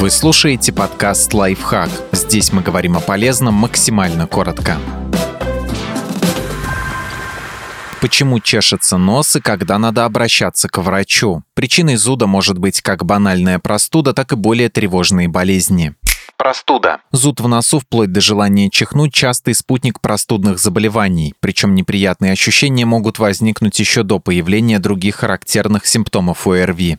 Вы слушаете подкаст «Лайфхак». Здесь мы говорим о полезном максимально коротко. Почему чешется нос и когда надо обращаться к врачу? Причиной зуда может быть как банальная простуда, так и более тревожные болезни. Простуда. Зуд в носу вплоть до желания чихнуть – частый спутник простудных заболеваний, причем неприятные ощущения могут возникнуть еще до появления других характерных симптомов ОРВИ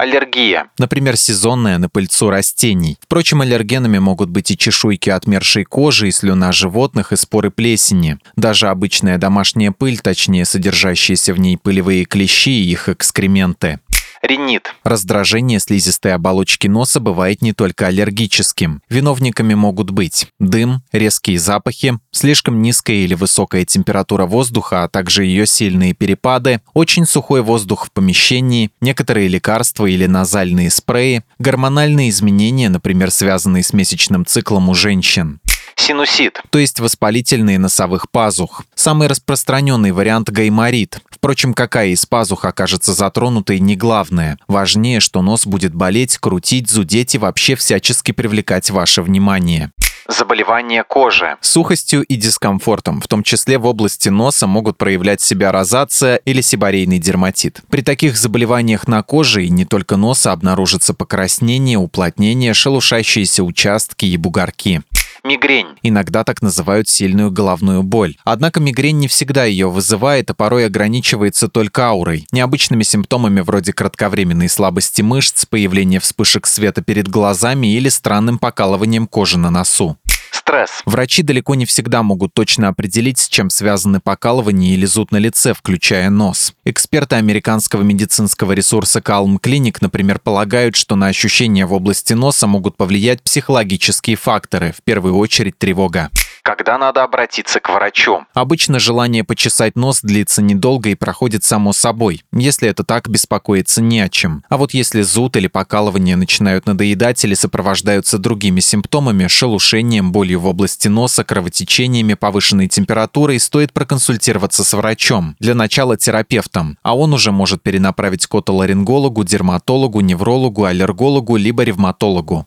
аллергия. Например, сезонная на пыльцу растений. Впрочем, аллергенами могут быть и чешуйки отмершей кожи, и слюна животных, и споры плесени. Даже обычная домашняя пыль, точнее содержащиеся в ней пылевые клещи и их экскременты. Ринит. Раздражение слизистой оболочки носа бывает не только аллергическим. Виновниками могут быть дым, резкие запахи, слишком низкая или высокая температура воздуха, а также ее сильные перепады, очень сухой воздух в помещении, некоторые лекарства или назальные спреи, гормональные изменения, например, связанные с месячным циклом у женщин синусит, то есть воспалительные носовых пазух. Самый распространенный вариант – гайморит. Впрочем, какая из пазух окажется затронутой, не главное. Важнее, что нос будет болеть, крутить, зудеть и вообще всячески привлекать ваше внимание заболевания кожи. Сухостью и дискомфортом, в том числе в области носа, могут проявлять себя розация или сибарейный дерматит. При таких заболеваниях на коже и не только носа обнаружится покраснение, уплотнение, шелушащиеся участки и бугорки. Мигрень. Иногда так называют сильную головную боль. Однако мигрень не всегда ее вызывает, а порой ограничивается только аурой. Необычными симптомами вроде кратковременной слабости мышц, появления вспышек света перед глазами или странным покалыванием кожи на носу стресс. Врачи далеко не всегда могут точно определить, с чем связаны покалывание или зуд на лице, включая нос. Эксперты американского медицинского ресурса Calm Clinic, например, полагают, что на ощущения в области носа могут повлиять психологические факторы, в первую очередь тревога когда надо обратиться к врачу. Обычно желание почесать нос длится недолго и проходит само собой. Если это так, беспокоиться не о чем. А вот если зуд или покалывание начинают надоедать или сопровождаются другими симптомами, шелушением, болью в области носа, кровотечениями, повышенной температурой, стоит проконсультироваться с врачом. Для начала терапевтом, а он уже может перенаправить к отоларингологу, дерматологу, неврологу, аллергологу либо ревматологу.